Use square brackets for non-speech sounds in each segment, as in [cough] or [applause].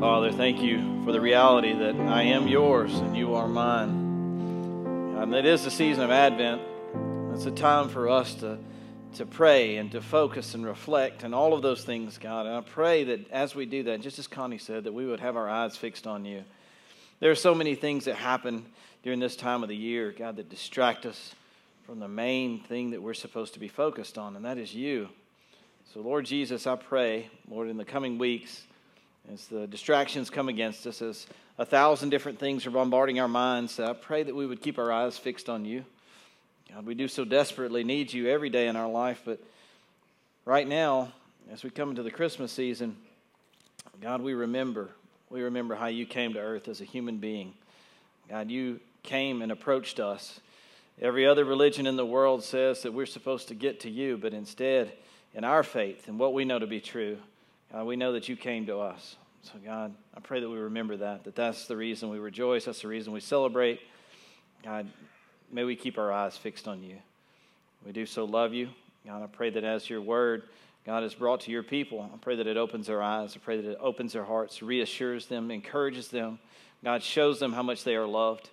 Father, thank you for the reality that I am yours and you are mine. And it is the season of Advent. It's a time for us to, to pray and to focus and reflect and all of those things, God. And I pray that as we do that, just as Connie said, that we would have our eyes fixed on you. There are so many things that happen during this time of the year, God, that distract us from the main thing that we're supposed to be focused on, and that is you. So, Lord Jesus, I pray, Lord, in the coming weeks, as the distractions come against us, as a thousand different things are bombarding our minds, I pray that we would keep our eyes fixed on you. God, we do so desperately need you every day in our life, but right now, as we come into the Christmas season, God, we remember. We remember how you came to earth as a human being. God, you came and approached us. Every other religion in the world says that we're supposed to get to you, but instead, in our faith and what we know to be true, God, we know that you came to us. So, God, I pray that we remember that, that that's the reason we rejoice, that's the reason we celebrate. God, may we keep our eyes fixed on you. We do so love you. God, I pray that as your word, God, is brought to your people, I pray that it opens their eyes. I pray that it opens their hearts, reassures them, encourages them. God, shows them how much they are loved.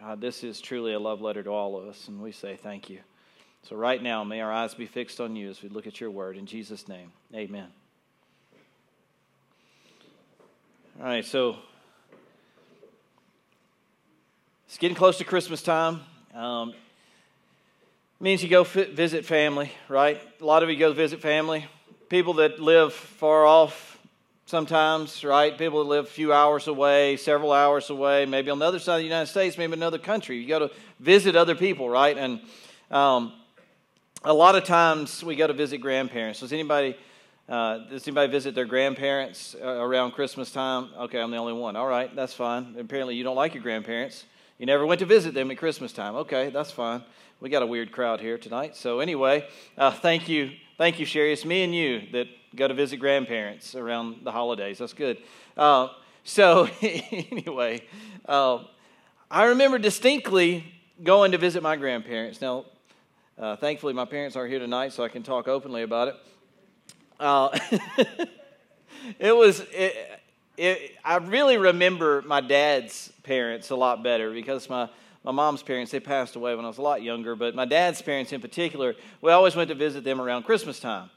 God, this is truly a love letter to all of us, and we say thank you. So, right now, may our eyes be fixed on you as we look at your word. In Jesus' name, amen. All right, so it's getting close to Christmas time. Um, means you go visit family, right? A lot of you go visit family. People that live far off sometimes, right? People that live a few hours away, several hours away, maybe on the other side of the United States, maybe another country. You go to visit other people, right? And um, a lot of times we go to visit grandparents. Does anybody uh, does anybody visit their grandparents uh, around Christmas time? Okay, I'm the only one. All right, that's fine. Apparently, you don't like your grandparents. You never went to visit them at Christmas time. Okay, that's fine. We got a weird crowd here tonight. So anyway, uh, thank you, thank you, Sherry. It's me and you that go to visit grandparents around the holidays. That's good. Uh, so [laughs] anyway, uh, I remember distinctly going to visit my grandparents. Now, uh, thankfully, my parents aren't here tonight, so I can talk openly about it. Uh, [laughs] it was. It, it, I really remember my dad's parents a lot better because my my mom's parents they passed away when I was a lot younger, but my dad's parents in particular, we always went to visit them around Christmas time.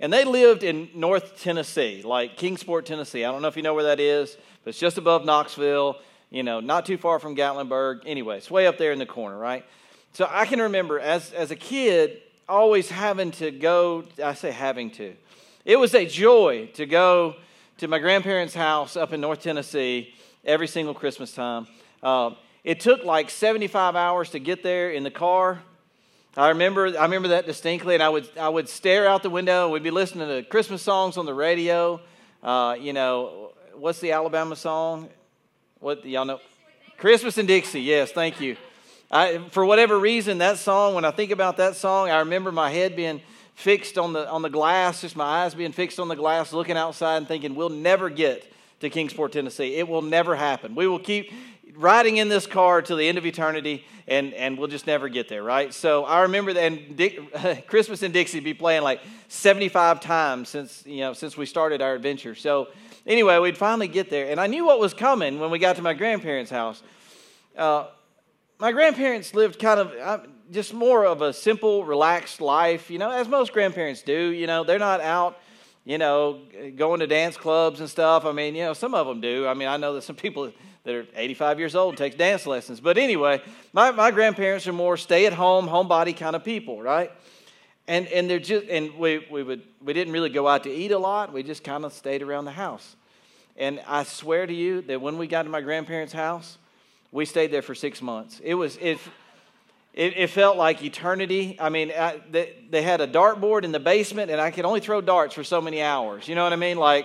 And they lived in North Tennessee, like Kingsport, Tennessee. I don't know if you know where that is, but it's just above Knoxville, you know, not too far from Gatlinburg. Anyway, it's way up there in the corner, right? So I can remember as, as a kid always having to go, I say having to. It was a joy to go to my grandparents' house up in North Tennessee every single Christmas time. Uh, it took like 75 hours to get there in the car. I remember, I remember that distinctly, and I would, I would stare out the window. and We'd be listening to Christmas songs on the radio. Uh, you know, what's the Alabama song? What y'all know? Christmas in Dixie. Yes, thank you. I, for whatever reason, that song, when I think about that song, I remember my head being fixed on the, on the glass, just my eyes being fixed on the glass, looking outside and thinking, we'll never get to Kingsport, Tennessee. It will never happen. We will keep riding in this car till the end of eternity, and, and we'll just never get there, right? So I remember that, and Dick, [laughs] Christmas in Dixie be playing like 75 times since, you know, since we started our adventure. So anyway, we'd finally get there, and I knew what was coming when we got to my grandparents' house. Uh, my grandparents lived kind of uh, just more of a simple, relaxed life, you know, as most grandparents do. You know, they're not out, you know, going to dance clubs and stuff. I mean, you know, some of them do. I mean, I know that some [laughs] people that are 85 years old takes dance lessons. But anyway, my, my grandparents are more stay at home, homebody kind of people, right? And, and they're just, and we, we, would, we didn't really go out to eat a lot. We just kind of stayed around the house. And I swear to you that when we got to my grandparents' house, we stayed there for six months. It was it, it, it felt like eternity. I mean, I, they, they had a dartboard in the basement, and I could only throw darts for so many hours. You know what I mean? Like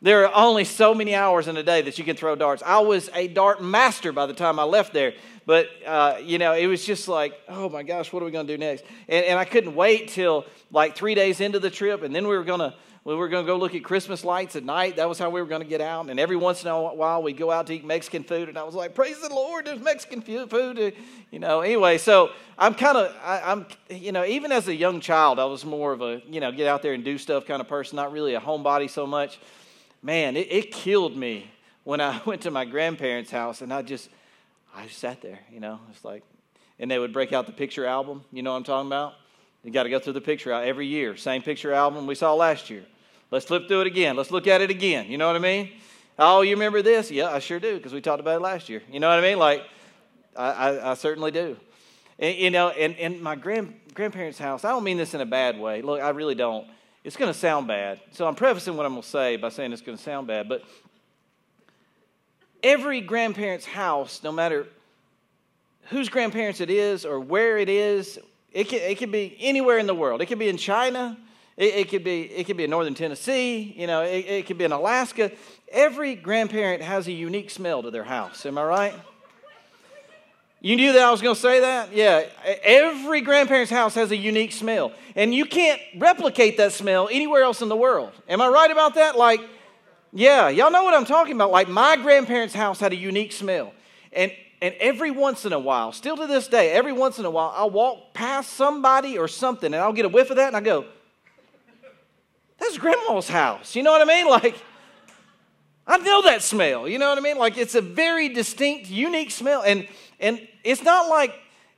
there are only so many hours in a day that you can throw darts. I was a dart master by the time I left there. But, uh, you know, it was just like, oh my gosh, what are we going to do next? And, and I couldn't wait till like three days into the trip, and then we were going to we were going to go look at Christmas lights at night. That was how we were going to get out. And every once in a while, we'd go out to eat Mexican food. And I was like, praise the Lord, there's Mexican food. You know, anyway, so I'm kind of, I'm, you know, even as a young child, I was more of a, you know, get out there and do stuff kind of person, not really a homebody so much. man, it, it killed me when I [laughs] went to my grandparents' house and I just, I just sat there, you know, it's like, and they would break out the picture album. You know what I'm talking about? You got to go through the picture every year. Same picture album we saw last year. Let's flip through it again. Let's look at it again. You know what I mean? Oh, you remember this? Yeah, I sure do because we talked about it last year. You know what I mean? Like, I, I, I certainly do. And, you know, and, and my grand, grandparents' house, I don't mean this in a bad way. Look, I really don't. It's going to sound bad. So I'm prefacing what I'm going to say by saying it's going to sound bad. But every grandparent's house, no matter whose grandparents it is or where it is, it can, it can be anywhere in the world. It could be in China. It, it, could be it could be in northern Tennessee. You know, it, it could be in Alaska. Every grandparent has a unique smell to their house. Am I right? You knew that I was going to say that? Yeah. Every grandparent's house has a unique smell. And you can't replicate that smell anywhere else in the world. Am I right about that? Like, yeah, y'all know what I'm talking about. Like, my grandparents' house had a unique smell. And, and every once in a while, still to this day, every once in a while, I'll walk past somebody or something and I'll get a whiff of that and I go, that's grandma's house. You know what I mean? [laughs] Like, I know that smell. You know what I mean? Like, it's a very distinct, unique smell. And and it's not like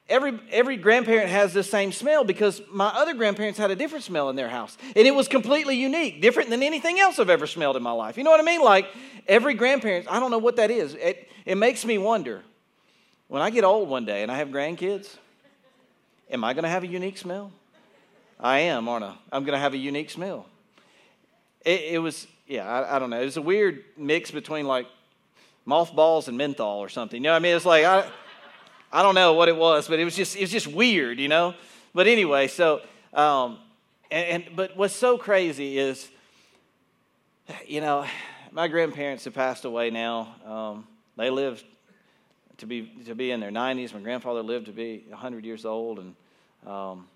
every, every grandparent has the same smell because my other grandparents had a different smell in their house. And it was completely unique, different than anything else I've ever smelled in my life. You know what I mean? Like every grandparent, I don't know what that is. It, it makes me wonder when I get old one day and I have grandkids, am I going to have a unique smell? I am, aren't I? I'm going to have a unique smell. It, it was, yeah, I, I don't know. It was a weird mix between like mothballs and menthol or something. You know what I mean? It's like, I. I don't know what it was, but it was just it was just weird, you know. But anyway, so um, and, and but what's so crazy is, you know, my grandparents have passed away now. Um, they lived to be to be in their 90s. My grandfather lived to be 100 years old, and um,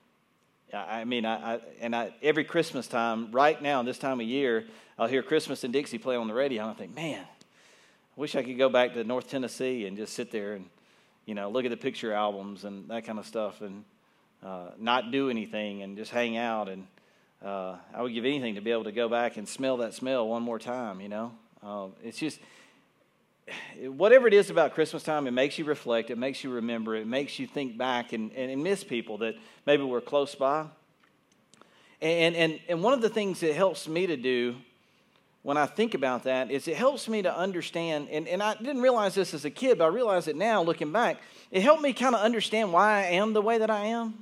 I mean, I, I, and I every Christmas time, right now, this time of year, I'll hear Christmas in Dixie play on the radio, and I think, man, I wish I could go back to North Tennessee and just sit there and you know, look at the picture albums and that kind of stuff and uh, not do anything and just hang out. And uh, I would give anything to be able to go back and smell that smell one more time, you know. Uh, it's just, [sighs] whatever it is about Christmas time, it makes you reflect, it makes you remember, it makes you think back and, and miss people that maybe were close by. And, and, and one of the things that helps me to do when I think about that is it helps me to understand, and, and I didn't realize this as a kid, but I realize it now looking back. It helped me kind of understand why I am the way that I am.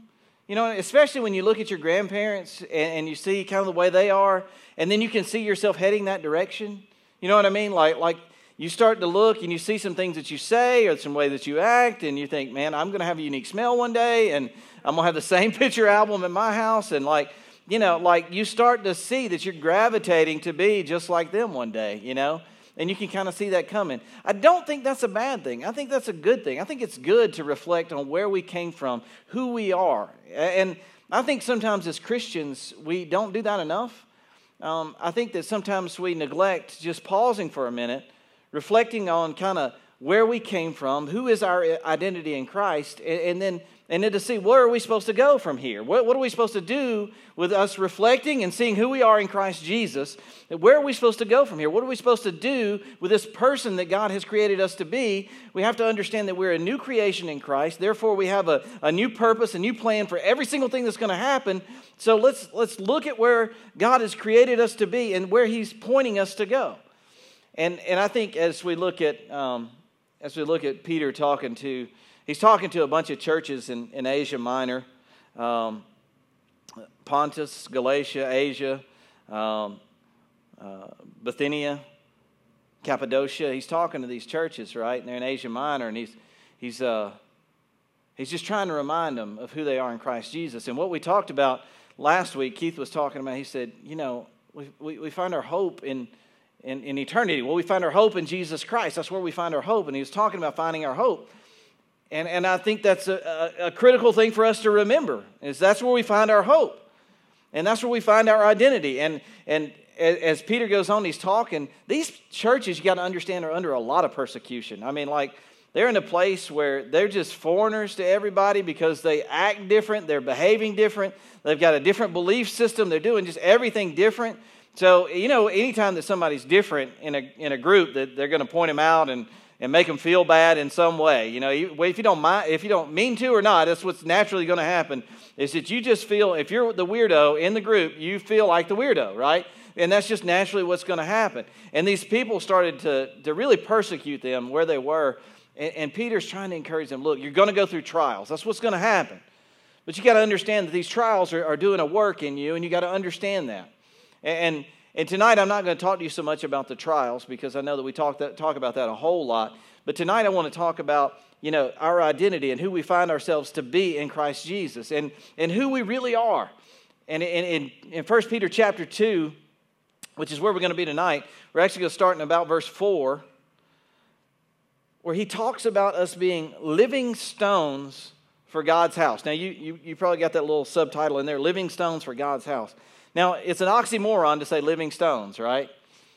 You know, especially when you look at your grandparents and, and, you see kind of the way they are, and then you can see yourself heading that direction. You know what I mean? Like, like you start to look and you see some things that you say or some way that you act, and you think, man, I'm going to have a unique smell one day, and I'm going to have the [laughs] same picture album in my house, and like, you know, like you start to see that you're gravitating to be just like them one day, you know? And you can kind of see that coming. I don't think that's a bad thing. I think that's a good thing. I think it's good to reflect on where we came from, who we are. And I think sometimes as Christians, we don't do that enough. Um, I think that sometimes we neglect just pausing for a minute, reflecting on kind of where we came from, who is our identity in Christ, and, then and then to see where are we supposed to go from here? What, what, are we supposed to do with us reflecting and seeing who we are in Christ Jesus? Where are we supposed to go from here? What are we supposed to do with this person that God has created us to be? We have to understand that we're a new creation in Christ. Therefore, we have a, a new purpose, a new plan for every single thing that's going to happen. So let's, let's look at where God has created us to be and where He's pointing us to go. And, and I think as we look at, um, as we look at Peter talking to he's talking to a bunch of churches in, in Asia Minor, um, Pontus, Galatia, Asia, um, uh, Bithynia, Cappadocia. He's talking to these churches, right? And they're in Asia Minor, and he's, he's, uh, he's just trying to remind them of who they are in Christ Jesus. And what we talked about last week, Keith was talking about, he said, you know, we, we, we find our hope in, in, in eternity. Well, we find our hope in Jesus Christ. That's where we find our hope. And he was talking about finding our hope. And, and I think that's a, a, a critical thing for us to remember is that's where we find our hope. And that's where we find our identity. And, and as Peter goes on, he's talking, these churches, you got to understand, are under a lot of persecution. I mean, like, they're in a place where they're just foreigners to everybody because they act different, they're behaving different, they've got a different belief system, they're doing just everything different. So, you know, anytime that somebody's different in a, in a group, that they're going to point them out and, and make them feel bad in some way. You know, if you don't mind, if you don't mean to or not, that's what's naturally going to happen. Is that you just feel if you're the weirdo in the group, you feel like the weirdo, right? And that's just naturally what's going to happen. And these people started to, to really persecute them where they were. And, and Peter's trying to encourage them look, you're going to go through trials. That's what's going to happen. But you got to understand that these trials are, are doing a work in you, and you got to understand that. And, and tonight, I'm not going to talk to you so much about the trials because I know that we talk, that, talk about that a whole lot. But tonight, I want to talk about you know, our identity and who we find ourselves to be in Christ Jesus and, and who we really are. And in, in, in 1 Peter chapter 2, which is where we're going to be tonight, we're actually going to start in about verse 4, where he talks about us being living stones for God's house. Now, you, you, you probably got that little subtitle in there Living Stones for God's house. Now, it's an oxymoron to say living stones, right?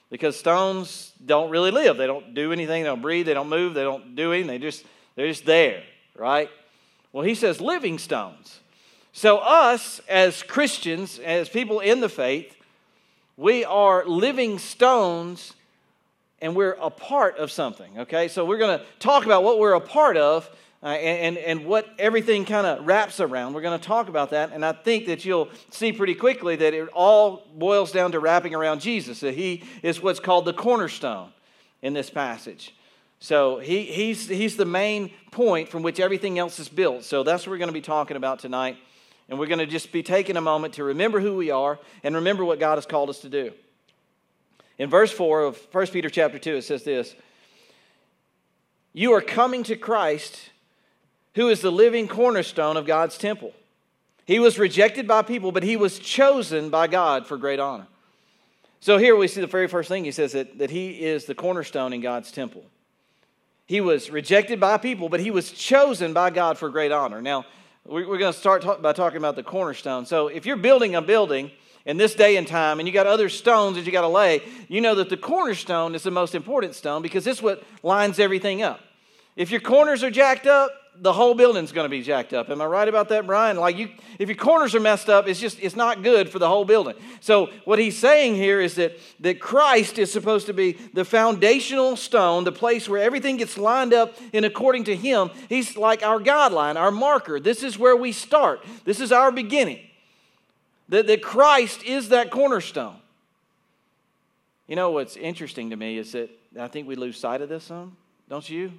Because stones don't really live. They don't do anything, they don't breathe, they don't move, they don't do anything. They just, they're just there, right? Well, he says living stones. So, us as Christians, as people in the faith, we are living stones and we're a part of something, okay? So, we're going to talk about what we're a part of uh, and, and what everything kind of wraps around. We're going to talk about that, and I think that you'll see pretty quickly that it all boils down to wrapping around Jesus, that He is what's called the cornerstone in this passage. So he, he's, he's the main point from which everything else is built. So that's what we're going to be talking about tonight. And we're going to just be taking a moment to remember who we are and remember what God has called us to do. In verse 4 of 1 Peter chapter 2, it says this You are coming to Christ who is the living cornerstone of God's temple. He was rejected by people, but he was chosen by God for great honor. So here we see the very first thing he says that, that he is the cornerstone in God's temple. He was rejected by people, but he was chosen by God for great honor. Now, we're going to start by talking about the cornerstone. So if you're building a building in this day and time and you got other stones that you got to lay, you know that the cornerstone is the most important stone because this is what lines everything up. If your corners are jacked up, the whole building's going to be jacked up. Am I right about that, Brian? Like you, if your corners are messed up, it's just it's not good for the whole building. So what he's saying here is that that Christ is supposed to be the foundational stone, the place where everything gets lined up in according to Him. He's like our guideline, our marker. This is where we start. This is our beginning. That that Christ is that cornerstone. You know what's interesting to me is that I think we lose sight of this some, don't you?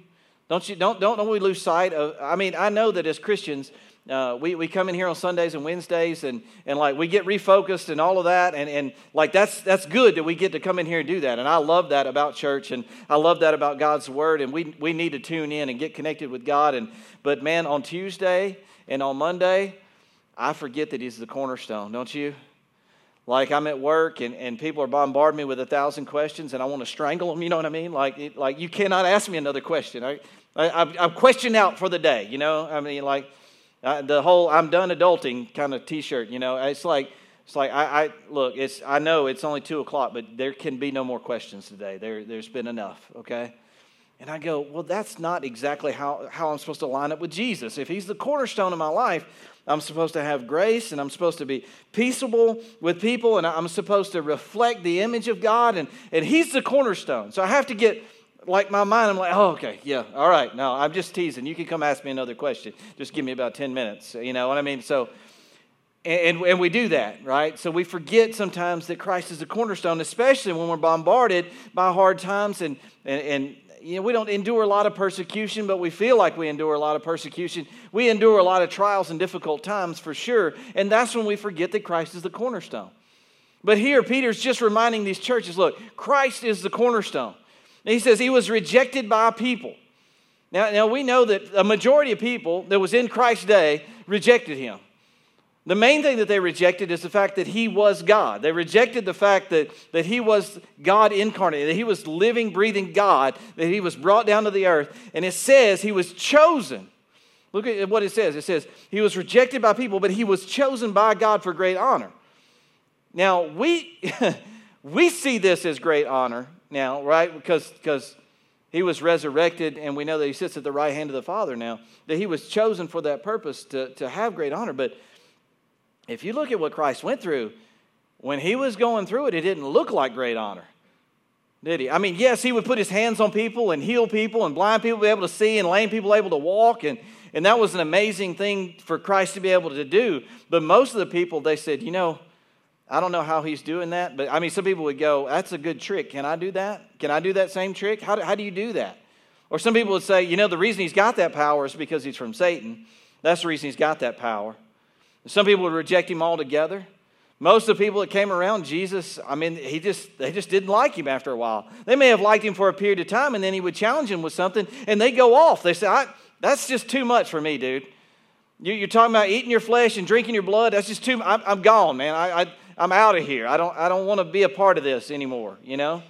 Don't, you, don't, don't, we lose sight of, I mean, I know that as Christians, uh, we, we come in here on Sundays and Wednesdays and, and like we get refocused and all of that. And, and like that's, that's good that we get to come in here and do that. And I love that about church and I love that about God's word. And we, we need to tune in and get connected with God. And, but man, on Tuesday and on Monday, I forget that He's the cornerstone, don't you? Like I'm at work and, and people are bombarding me with a thousand questions and I want to strangle them, you know what I mean? Like, like you cannot ask me another question. I, am questioned out for the day, you know. I mean, like uh, the whole "I'm done adulting" kind of T-shirt, you know. It's like it's like I, I, look. It's I know it's only two o'clock, but there can be no more questions today. There there's been enough. Okay. And I go, well, that's not exactly how, how I'm supposed to line up with Jesus. If He's the cornerstone of my life, I'm supposed to have grace and I'm supposed to be peaceable with people and I'm supposed to reflect the image of God and, and He's the cornerstone. So I have to get like my mind, I'm like, oh, okay, yeah, all right. No, I'm just teasing. You can come ask me another question. Just give me about 10 minutes. You know what I mean? So, and, and we do that, right? So we forget sometimes that Christ is the cornerstone, especially when we're bombarded by hard times and, and, and you know, we don't endure a lot of persecution, but we feel like we endure a lot of persecution. We endure a lot of trials and difficult times for sure. And that's when we forget that Christ is the cornerstone. But here, Peter's just reminding these churches look, Christ is the cornerstone. He says he was rejected by people. Now, now we know that a majority of people that was in Christ's day rejected him. The main thing that they rejected is the fact that he was God. They rejected the fact that, that he was God incarnate, that he was living, breathing God, that he was brought down to the earth. And it says he was chosen. Look at what it says. It says he was rejected by people, but he was chosen by God for great honor. Now, we, [laughs] we see this as great honor now, right? Because, because he was resurrected, and we know that he sits at the right hand of the Father now, that he was chosen for that purpose to, to have great honor. But if you look at what Christ went through, when he was going through it, it didn't look like great honor, did he? I mean, yes, he would put his hands on people and heal people, and blind people be able to see, and lame people able to walk, and, and that was an amazing thing for Christ to be able to do. But most of the people, they said, you know, I don't know how he's doing that, but I mean, some people would go, that's a good trick. Can I do that? Can I do that same trick? How do, how do you do that? Or some people would say, you know, the reason he's got that power is because he's from Satan. That's the reason he's got that power. Some people would reject him altogether. Most of the people that came around Jesus, I mean, he just they just didn't like him after a while. They may have liked him for a period of time, and then he would challenge him with something, and they go off. They say, "That's just too much for me, dude. You, are talking about eating your flesh and drinking your blood. That's just too. I'm, I'm gone, man. I, I I'm out of here. I don't I don't want to be a part of this anymore. You know."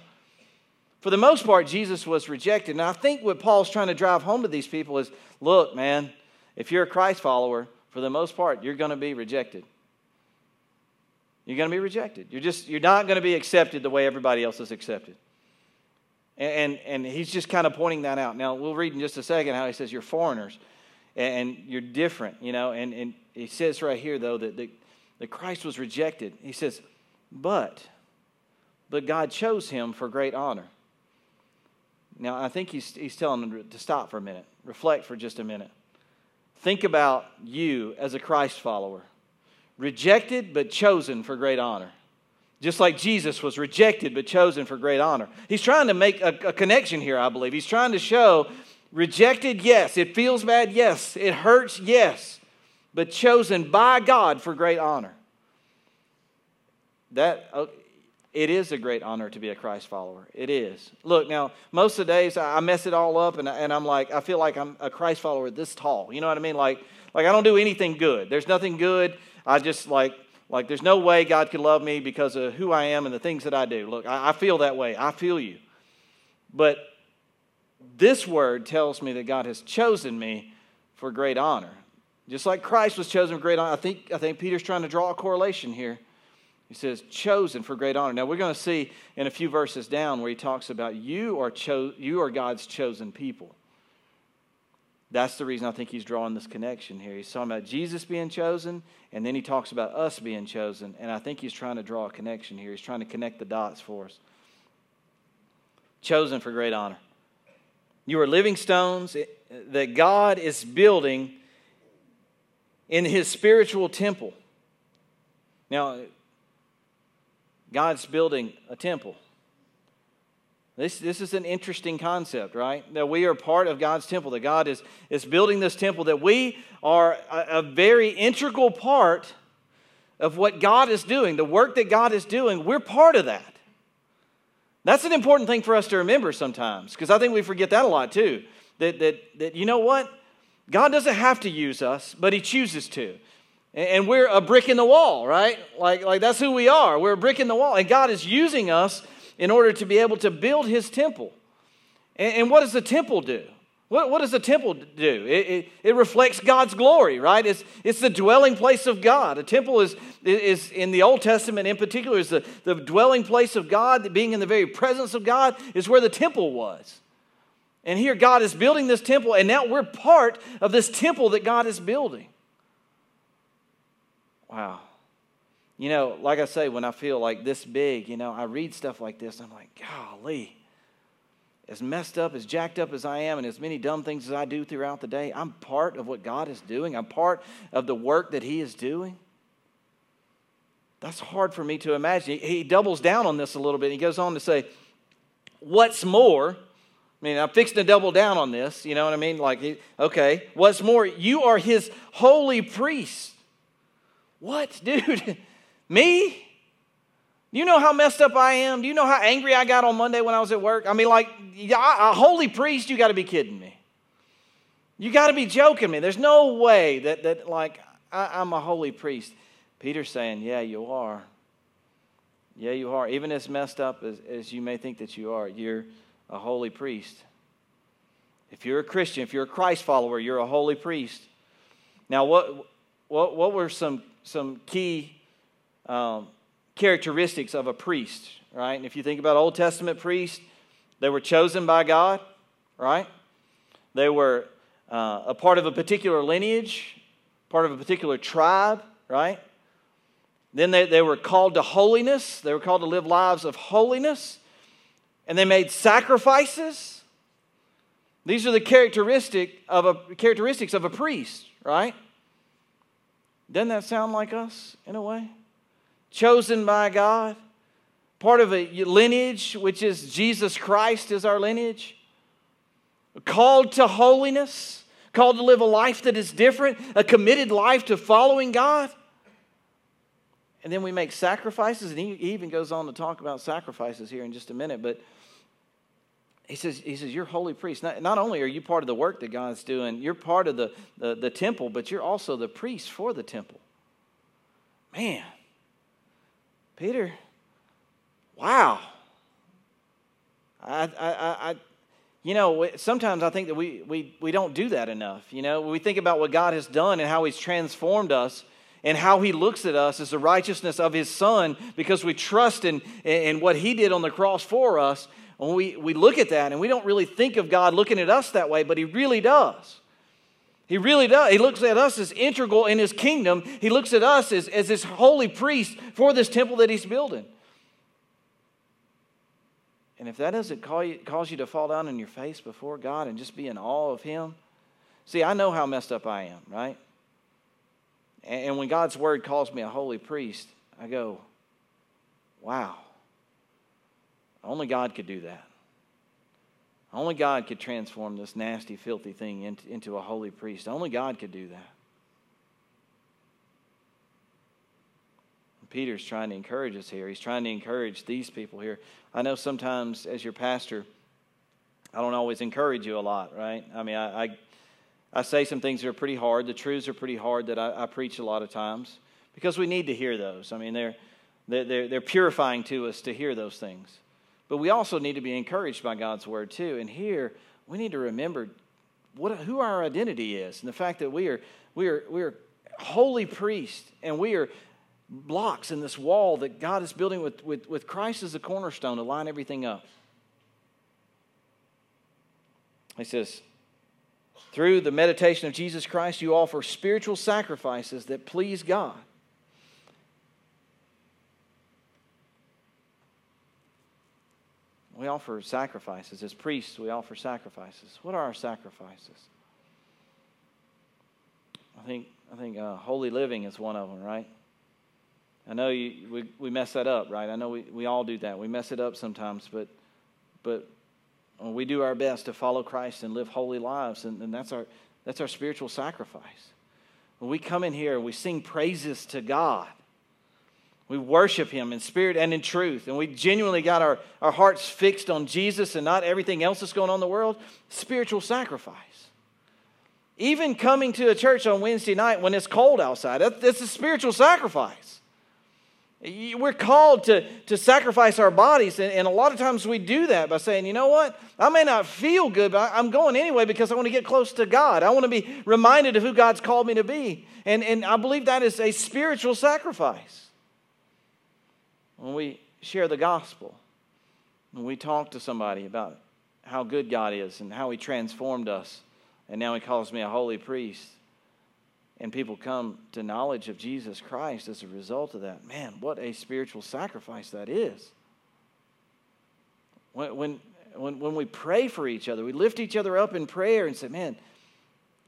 For the most part, Jesus was rejected. And I think what Paul's trying to drive home to these people is look, man, if you're a Christ follower, for the most part, you're going to be rejected. You're going to be rejected. You're just you're not going to be accepted the way everybody else is accepted. And, and, and he's just kind of pointing that out. Now, we'll read in just a second how he says you're foreigners and you're different, you know. And, and he says right here, though, that, that, that Christ was rejected. He says, but, but God chose him for great honor. Now, I think he's, he's telling them to stop for a minute, reflect for just a minute. Think about you as a Christ follower, rejected but chosen for great honor. Just like Jesus was rejected but chosen for great honor. He's trying to make a, a connection here, I believe. He's trying to show rejected, yes. It feels bad, yes. It hurts, yes. But chosen by God for great honor. That, uh, it is a great honor to be a Christ follower. It is. Look, now, most of the days I mess it all up and, and I'm like, I feel like I'm a Christ follower this tall. You know what I mean? Like, like I don't do anything good. There's nothing good. I just like, like there's no way God could love me because of who I am and the things that I do. Look, I, I feel that way. I feel you. But this word tells me that God has chosen me for great honor. Just like Christ was chosen for great honor. I think, I think Peter's trying to draw a correlation here. He says, chosen for great honor. Now, we're going to see in a few verses down where he talks about you are, cho- you are God's chosen people. That's the reason I think he's drawing this connection here. He's talking about Jesus being chosen, and then he talks about us being chosen. And I think he's trying to draw a connection here. He's trying to connect the dots for us. Chosen for great honor. You are living stones that God is building in his spiritual temple. Now, God's building a temple. This, this is an interesting concept, right? That we are part of God's temple, that God is, is building this temple, that we are a, a very integral part of what God is doing, the work that God is doing. We're part of that. That's an important thing for us to remember sometimes, because I think we forget that a lot too. That, that, that, you know what? God doesn't have to use us, but He chooses to. And we're a brick in the wall, right? Like, like that's who we are. We're a brick in the wall. And God is using us in order to be able to build his temple. And, and what does the temple do? What, what does the temple do? It, it, it, reflects God's glory, right? It's, it's the dwelling place of God. A temple is, is, in the Old Testament in particular, is the, the dwelling place of God. Being in the very presence of God is where the temple was. And here God is building this temple, and now we're part of this temple that God is building. Wow. You know, like I say, when I feel like this big, you know, I read stuff like this, I'm like, golly, as messed up, as jacked up as I am, and as many dumb things as I do throughout the day, I'm part of what God is doing. I'm part of the work that He is doing. That's hard for me to imagine. He doubles down on this a little bit. He goes on to say, What's more, I mean, I'm fixing to double down on this. You know what I mean? Like, okay, what's more, you are his holy priest. What, [laughs] dude? Me? You know how messed up I am? Do you know how angry I got on Monday when I was at work? I mean, like, a holy priest, you got to be kidding me. You got to be joking me. There's no way that, that like, I, I'm a holy priest. Peter's saying, Yeah, you are. Yeah, you are. Even as messed up as, as you may think that you are, you're a holy priest. If you're a Christian, if you're a Christ follower, you're a holy priest. Now, what, what, what were some some key um, characteristics of a priest, right? And if you think about Old Testament priests, they were chosen by God, right? They were uh, a part of a particular lineage, part of a particular tribe, right? Then they, they were called to holiness. They were called to live lives of holiness. And they made sacrifices. These are the characteristic of a, characteristics of a priest, right? Doesn't that sound like us in a way? Chosen by God, part of a lineage, which is Jesus Christ is our lineage. Called to holiness, called to live a life that is different, a committed life to following God. And then we make sacrifices, and he even goes on to talk about sacrifices here in just a minute. But he says, he says You're holy priest. Not, not only are you part of the work that God's doing, you're part of the, the, the temple, but you're also the priest for the temple. Man, Peter, wow. I, I, I, you know, sometimes I think that we, we, we don't do that enough. You know, we think about what God has done and how He's transformed us and how He looks at us as the righteousness of His Son because we trust in, in what He did on the cross for us. When we, we look at that and we don't really think of God looking at us that way, but He really does. He really does. He looks at us as integral in His kingdom. He looks at us as, as this holy priest for this temple that He's building. And if that doesn't call you, cause you to fall down on your face before God and just be in awe of Him, see, I know how messed up I am, right? And when God's word calls me a holy priest, I go, wow. Only God could do that. Only God could transform this nasty, filthy thing into, a holy priest. Only God could do that. Peter's trying to encourage us here. He's trying to encourage these people here. I know sometimes, as your pastor, I don't always encourage you a lot, right? I mean, I, I, I say some things that are pretty hard. The truths are pretty hard that I, I preach a lot of times because we need to hear those. I mean, they're, they're, they're purifying to us to hear those things. But we also need to be encouraged by God's word too. And here we need to remember what, who our identity is and the fact that we are, we are, we are holy priests and we are blocks in this wall that God is building with, with, with Christ as a cornerstone to line everything up. He says, through the meditation of Jesus Christ, you offer spiritual sacrifices that please God. We offer sacrifices. As priests, we offer sacrifices. What are our sacrifices? I think, I think uh, holy living is one of them, right? I know you, we, we mess that up, right? I know we, we all do that. We mess it up sometimes, but, but we do our best to follow Christ and live holy lives, and, and that's, our, that's our spiritual sacrifice. When we come in here, we sing praises to God we worship Him in spirit and in truth. And we genuinely got our, our hearts fixed on Jesus and not everything else that's going on in the world. Spiritual sacrifice. Even coming to a church on Wednesday night when it's cold outside, that's a spiritual sacrifice. We're called to, to sacrifice our bodies, and, and, a lot of times we do that by saying, you know what? I may not feel good, but I'm going anyway because I want to get close to God. I want to be reminded of who God's called me to be. And, and I believe that is a spiritual sacrifice when we share the gospel, when we talk to somebody about how good God is and how He transformed us, and now He calls me a holy priest, and people come to knowledge of Jesus Christ as a result of that, man, what a spiritual sacrifice that is. When, when, when, when we pray for each other, we lift each other up in prayer and say, man,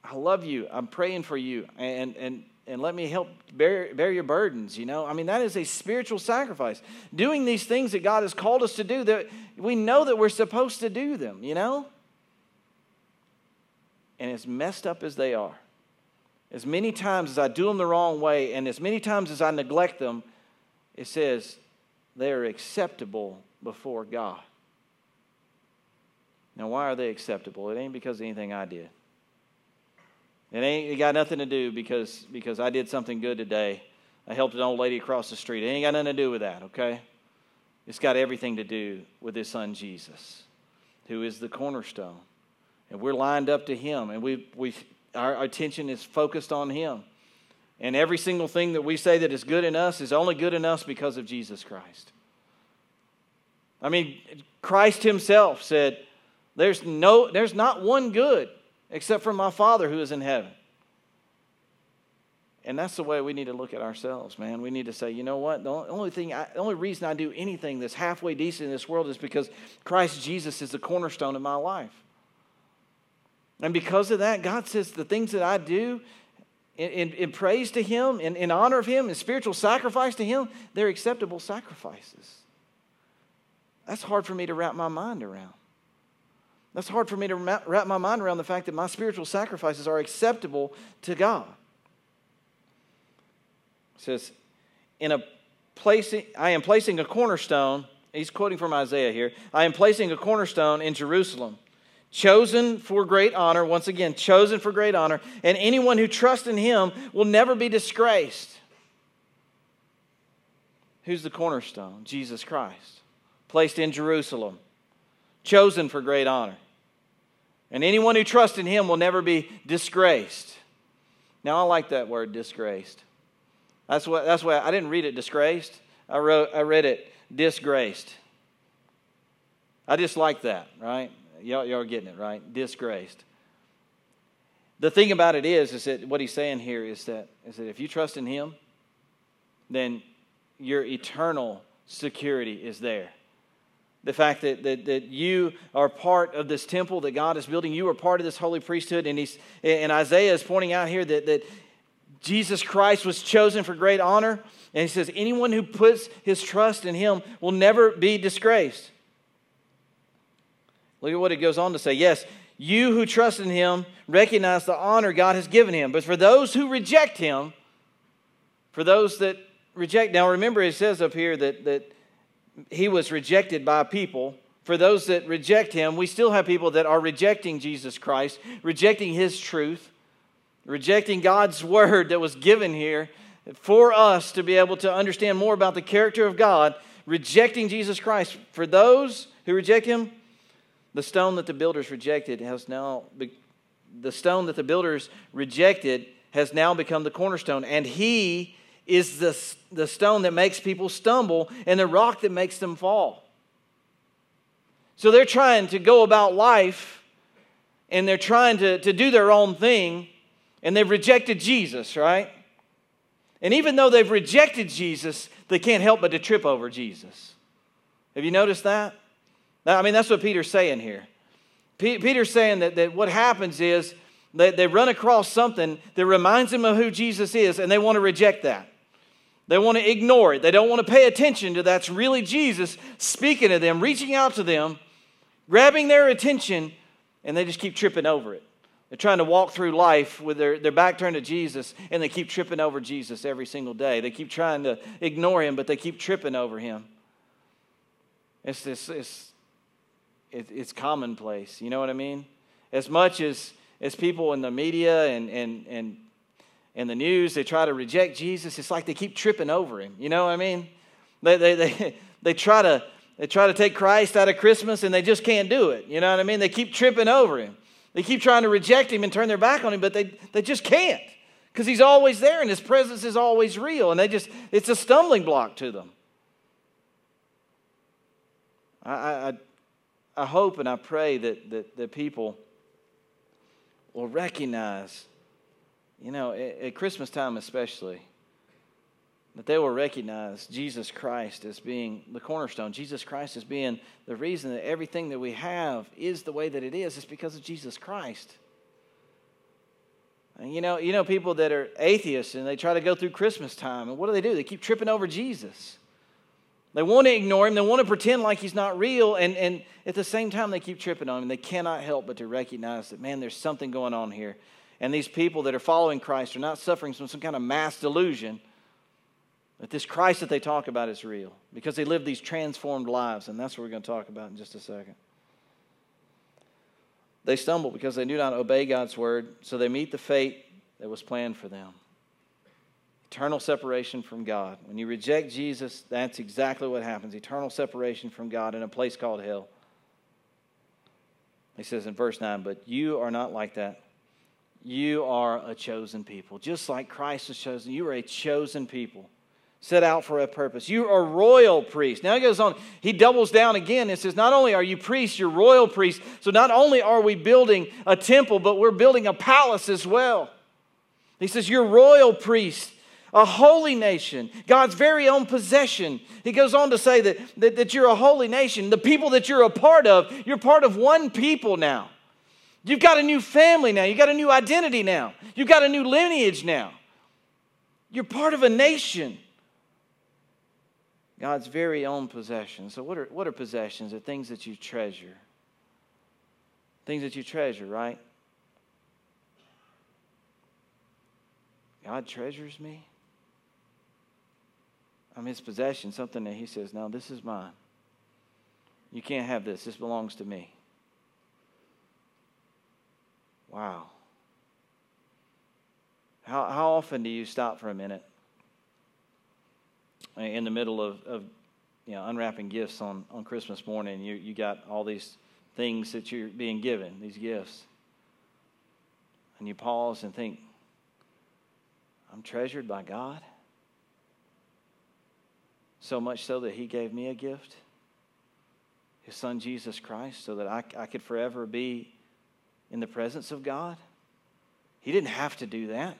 I love you. I'm praying for you. And, and and let me help bear, bear your burdens you know i mean that is a spiritual sacrifice doing these things that god has called us to do that we know that we're supposed to do them you know and as messed up as they are as many times as i do them the wrong way and as many times as i neglect them it says they are acceptable before god now why are they acceptable it ain't because of anything i did it ain't it got nothing to do because because I did something good today. I helped an old lady across the street. It ain't got nothing to do with that, okay? It's got everything to do with his son Jesus, who is the cornerstone. And we're lined up to him, and we, we, our attention is focused on him. And every single thing that we say that is good in us is only good in us because of Jesus Christ. I mean, Christ himself said, There's, no, there's not one good except for my Father who is in heaven. And that's the way we need to look at ourselves, man. We need to say, you know what? The only thing, I, the only reason I do anything that's halfway decent in this world is because Christ Jesus is the cornerstone of my life. And because of that, God says the things that I do in, in, in praise to Him, in, in honor of Him, in spiritual sacrifice to Him, they're acceptable sacrifices. That's hard for me to wrap my mind around. That's hard for me to wrap my mind around the fact that my spiritual sacrifices are acceptable to God. It says, in a placing, I am placing a cornerstone. He's quoting from Isaiah here. I am placing a cornerstone in Jerusalem, chosen for great honor. Once again, chosen for great honor. And anyone who trusts in him will never be disgraced. Who's the cornerstone? Jesus Christ. Placed in Jerusalem, chosen for great honor. And anyone who trusts in him will never be disgraced. Now, I like that word, disgraced. That's what, that's why I didn't read it disgraced. I, wrote, I read it disgraced. I just like that, right? Y'all, y'all are getting it, right? Disgraced. The thing about it is, is that what he's saying here is that, is that if you trust in him, then your eternal security is there the fact that, that, that you are part of this temple that God is building. You are part of this holy priesthood. And, he's, and Isaiah is pointing out here that, that Jesus Christ was chosen for great honor. And he says, anyone who puts his trust in him will never be disgraced. Look at what it goes on to say. Yes, you who trust in him recognize the honor God has given him. But for those who reject him, for those that reject, now remember it says up here that, that he was rejected by people. For those that reject him, we still have people that are rejecting Jesus Christ, rejecting his truth, rejecting God's [laughs] word that was given here for us to be able to understand more about the character of God, rejecting Jesus Christ. For those who reject him, the stone that the builders rejected has now the stone that the builders rejected has now become the cornerstone and he is the, the stone that makes people stumble and the rock that makes them fall. So they're trying to go about life and they're trying to, to do their own thing and they've rejected Jesus, right? And even though they've rejected Jesus, they can't help but to trip over Jesus. Have you noticed that? I mean, that's what Peter's saying here. Peter's saying that, that what happens is that they run across something that reminds them of who Jesus is, and they want to reject that. They want to ignore it. They don't want to pay attention to that's really Jesus speaking to them, reaching out to them, grabbing their attention, and they just keep tripping over it. They're trying to walk through life with their, their back turned to Jesus, and they keep tripping over Jesus every single day. They keep trying to ignore him, but they keep tripping over him. It's, this, it's, it, it's commonplace. You know what I mean? As much as, as people in the media and, and, and in the news, they try to reject Jesus. It's like they keep tripping over him. You know what I mean? They, they, they, [laughs] they, try to, they try to take Christ out of Christmas and they just can't do it. You know what I mean? They keep tripping over him. They keep trying to reject him and turn their back on him, but they, they just can't because he's always there and his presence is always real. And they just, it's a stumbling block to them. I, I, I hope and I pray that, that, that people will recognize you know, at, at Christmas time especially, that they will recognize Jesus Christ as being the cornerstone, Jesus Christ as being the reason that everything that we have is the way that it is, is because of Jesus Christ. And you know, you know people that are atheists and they try to go through Christmas time, and what do they do? They keep tripping over Jesus. They want to ignore him, they want to pretend like he's not real, and, and at the same time they keep tripping on him. They cannot help but to recognize that, man, there's something going on here and these people that are following Christ are not suffering from some kind of mass delusion that this Christ that they talk about is real because they live these transformed lives. And that's what we're going to talk about in just a second. They stumble because they do not obey God's word, so they meet the fate that was planned for them eternal separation from God. When you reject Jesus, that's exactly what happens eternal separation from God in a place called hell. He says in verse 9, But you are not like that. You are a chosen people. Just like Christ was chosen, you are a chosen people set out for a purpose. You are royal priests. Now he goes on, he doubles down again and says, Not only are you priests, you're royal priests. So not only are we building a temple, but we're building a palace as well. He says, You're royal priest, a holy nation, God's very own possession. He goes on to say that, that, that you're a holy nation. The people that you're a part of, you're part of one people now. You've got a new family now. You've got a new identity now. You've got a new lineage now. You're part of a nation. God's very own possession. So, what are, what are possessions? They're things that you treasure. Things that you treasure, right? God treasures me. I'm his possession, something that he says, No, this is mine. You can't have this. This belongs to me. Wow. How, how often do you stop for a minute in the middle of, of you know, unwrapping gifts on, on Christmas morning? You, you got all these things that you're being given, these gifts. And you pause and think, I'm treasured by God. So much so that He gave me a gift, His Son Jesus Christ, so that I, I could forever be in the presence of God. He didn't have to do that.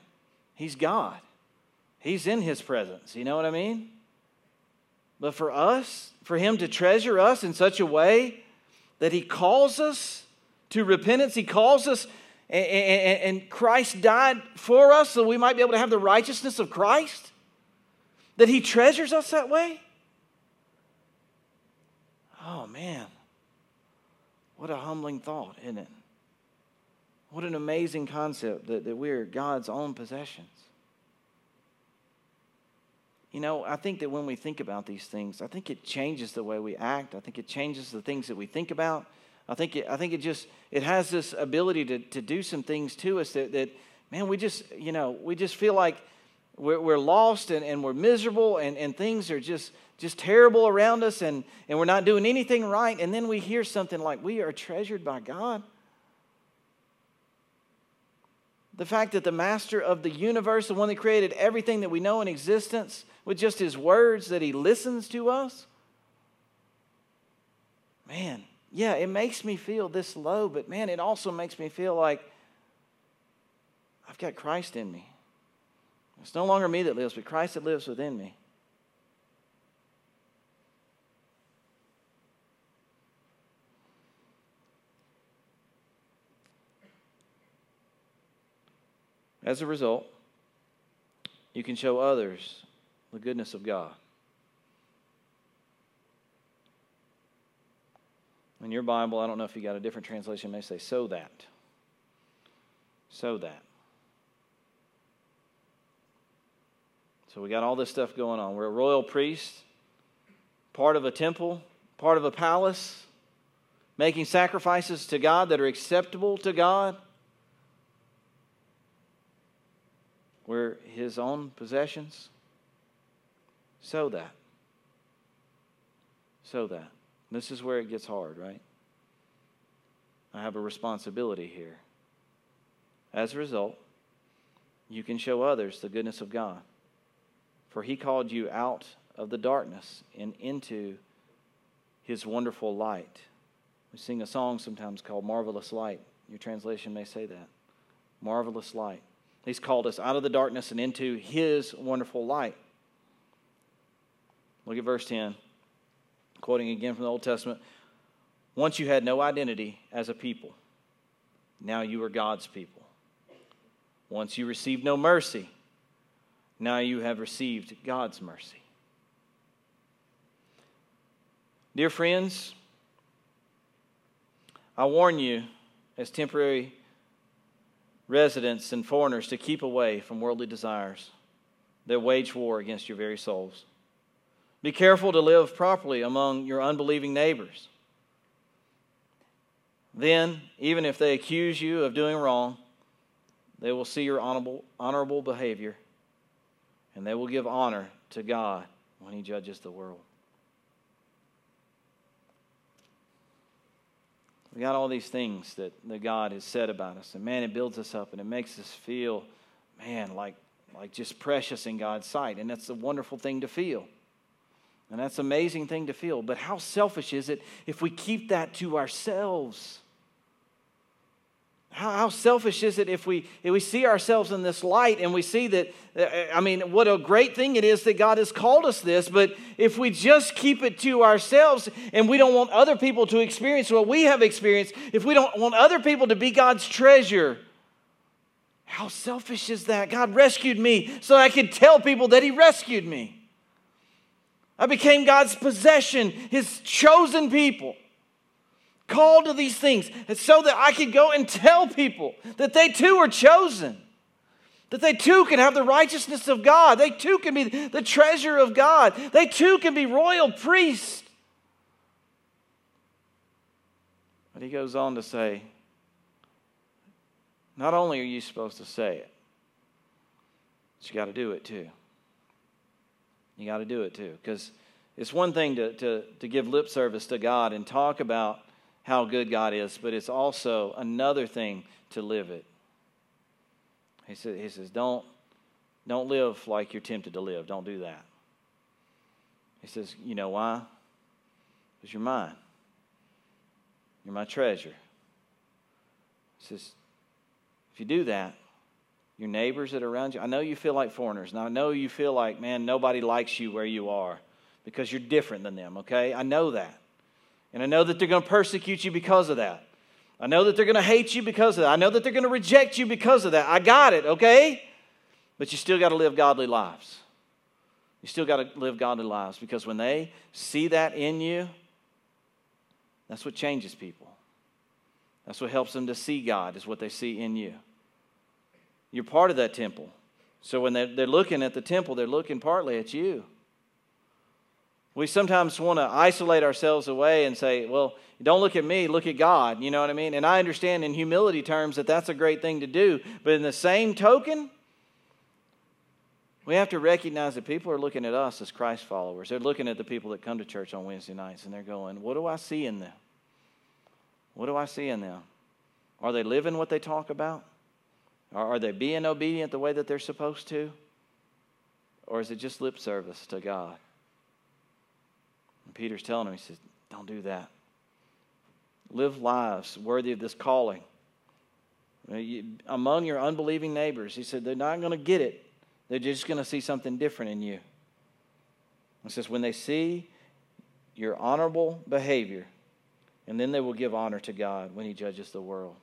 He's God. He's in His presence. You know what I mean? But for us, for Him to treasure us in such a way that He calls us to repentance, He calls us, and, and, and Christ died for us so we might be able to have the righteousness of Christ, that He treasures us that way. Oh, man. What a humbling thought, isn't it? What an amazing concept that, that we're God's own possessions. You know, I think that when we think about these things, I think it changes the way we act. I think it changes the things that we think about. I think it, I think it just it has this ability to, to do some things to us that, that man, we just, you know, we just feel like we're, we're lost and, and we're miserable and, and things are just just terrible around us and, and we're not doing anything right. And then we hear something like, We are treasured by God. The fact that the master of the universe, the one that created everything that we know in existence, with just his words, that he listens to us. Man, yeah, it makes me feel this low, but man, it also makes me feel like I've got Christ in me. It's no longer me that lives, but Christ that lives within me. As a result, you can show others the goodness of God. In your Bible, I don't know if you got a different translation, may say, so that. So that. So we got all this stuff going on. We're a royal priest, part of a temple, part of a palace, making sacrifices to God that are acceptable to God. We're his own possessions. So that. So that. This is where it gets hard, right? I have a responsibility here. As a result, you can show others the goodness of God. For he called you out of the darkness and into his wonderful light. We sing a song sometimes called Marvelous Light. Your translation may say that. Marvelous light. He's called us out of the darkness and into his wonderful light. Look at verse 10, quoting again from the Old Testament. Once you had no identity as a people, now you are God's people. Once you received no mercy, now you have received God's mercy. Dear friends, I warn you as temporary residents and foreigners to keep away from worldly desires that wage war against your very souls. Be careful to live properly among your unbelieving neighbors. Then, even if they accuse you of doing wrong, they will see your honorable, honorable behavior and they will give honor to God when He judges the world. We got all these things that, that God has said about us, and man, it builds us up and it makes us feel, man, like, like just precious in God's sight. And that's a wonderful thing to feel. And that's an amazing thing to feel. But how selfish is it if we keep that to ourselves? How, selfish is it if we, if we see ourselves in this light and we see that, uh, I mean, what a great thing it is that God has called us this, but if we just keep it to ourselves and we don't want other people to experience what we have experienced, if we don't want other people to be God's treasure, how selfish is that? God rescued me so I could tell people that He rescued me. I became God's possession, His chosen people called to these things so that I could go and tell people that they too are chosen. That they too can have the righteousness of God. They too can be the treasure of God. They too can be royal priests. But he goes on to say, not only are you supposed to say it, but you got to do it too. You got to do it too. Because it's one thing to, to, to give lip service to God and talk about how good God is, but it's also another thing to live it. He says, he says don't, don't live like you're tempted to live. Don't do that. He says, You know why? Because you're mine. You're my treasure. He says, If you do that, your neighbors that are around you, I know you feel like foreigners. and I know you feel like, man, nobody likes you where you are because you're different than them, okay? I know that. And I know that they're going to persecute you because of that. I know that they're going to hate you because of that. I know that they're going to reject you because of that. I got it, okay? But you still got to live godly lives. You still got to live godly lives because when they see that in you, that's what changes people. That's what helps them to see God, is what they see in you. You're part of that temple. So when they're, looking at the temple, they're looking partly at you. We sometimes want to isolate ourselves away and say, well, don't look at me, look at God. You know what I mean? And I understand in humility terms that that's a great thing to do. But in the same token, we have to recognize that people are looking at us as Christ followers. They're looking at the people that come to church on Wednesday nights and they're going, what do I see in them? What do I see in them? Are they living what they talk about? Are they being obedient the way that they're supposed to? Or is it just lip service to God? Peter's telling him, he says, Don't do that. Live lives worthy of this calling. Among your unbelieving neighbors, he said, they're not going to get it. They're just going to see something different in you. He says, when they see your honorable behavior, and then they will give honor to God when He judges the world.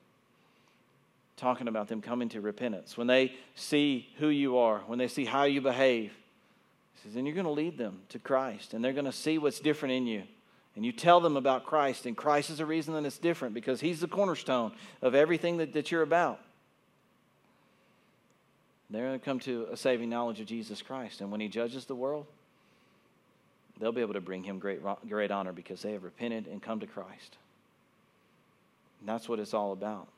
Talking about them coming to repentance. When they see who you are, when they see how you behave, he says, then you're going to lead them to Christ, and they're going to see what's different in you. And you tell them about Christ, and Christ is the reason that it's different because He's the cornerstone of everything that, that you're about. They're going to come to a saving knowledge of Jesus Christ. And when He judges the world, they'll be able to bring Him great, great honor because they have repented and come to Christ. And that's what it's all about.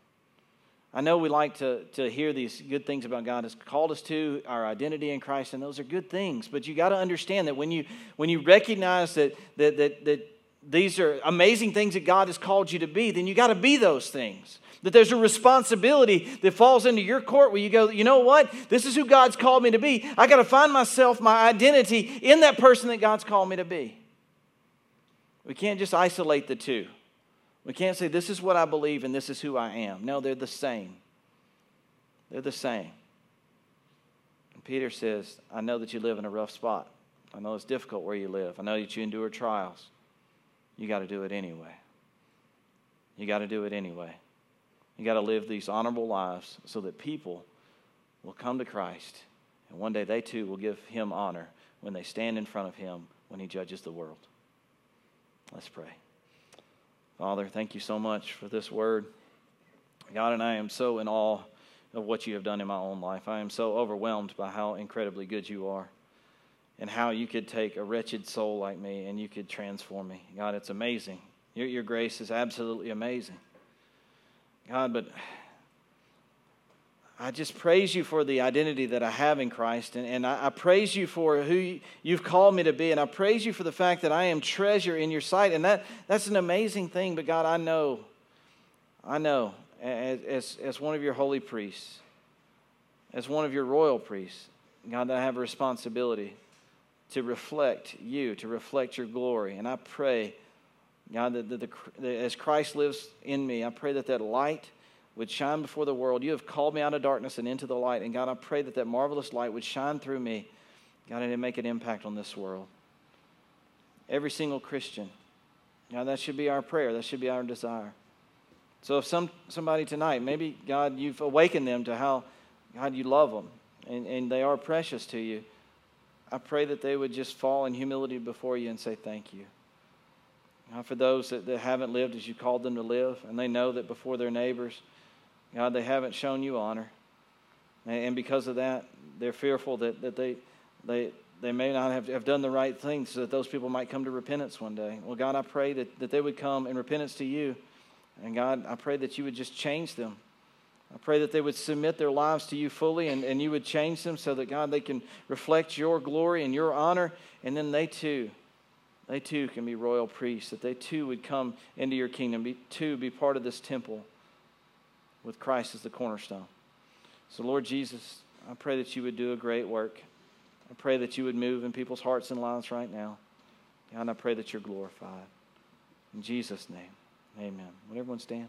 I know we like to, to hear these good things about God has called us to, our identity in Christ, and those are good things. But you got to understand that when you when you recognize that that that, that these are amazing things that God has called you to be, then you got to be those things. That there's a responsibility that falls into your court where you go, you know what? This is who God's called me to be. I got to find myself, my identity in that person that God's called me to be. We can't just isolate the two. We can't say, this is what I believe and this is who I am. No, they're the same. They're the same. And Peter says, I know that you live in a rough spot. I know it's difficult where you live. I know that you endure trials. You got to do it anyway. You got to do it anyway. You got to live these honorable lives so that people will come to Christ. And one day they too will give him honor when they stand in front of him when he judges the world. Let's pray. Father, thank you so much for this word. God, and I am so in awe of what you have done in my own life. I am so overwhelmed by how incredibly good you are and how you could take a wretched soul like me and you could transform me. God, it's amazing. Your, your grace is absolutely amazing. God, but I just praise you for the identity that I have in Christ. And, and I, I, praise you for who you've called me to be. And I praise you for the fact that I am treasure in your sight. And that, that's an amazing thing. But God, I know, I know, as, as, one of your holy priests, as one of your royal priests, God, that I have a responsibility to reflect you, to reflect your glory. And I pray, God, that, the, that as Christ lives in me, I pray that that light would shine before the world. You have called me out of darkness and into the light. And God, I pray that that marvelous light would shine through me, God, and make an impact on this world. Every single Christian. God, that should be our prayer. That should be our desire. So if some, somebody tonight, maybe, God, you've awakened them to how, God, you love them and, and they are precious to you, I pray that they would just fall in humility before you and say thank you. God, for those that, that haven't lived as you called them to live, and they know that before their neighbors, God, they haven't shown you honor. And, because of that, they're fearful that, that they, they, they may not have, have done the right thing so that those people might come to repentance one day. Well, God, I pray that, that they would come in repentance to you. And God, I pray that you would just change them. I pray that they would submit their lives to you fully and, and you would change them so that, God, they can reflect your glory and your honor. And then they too, they too can be royal priests, that they too would come into your kingdom, be, too be part of this temple with Christ as the cornerstone. So, Lord Jesus, I pray that you would do a great work. I pray that you would move in people's hearts and lives right now. God, I pray that you're glorified. In Jesus' name, amen. Would everyone stand?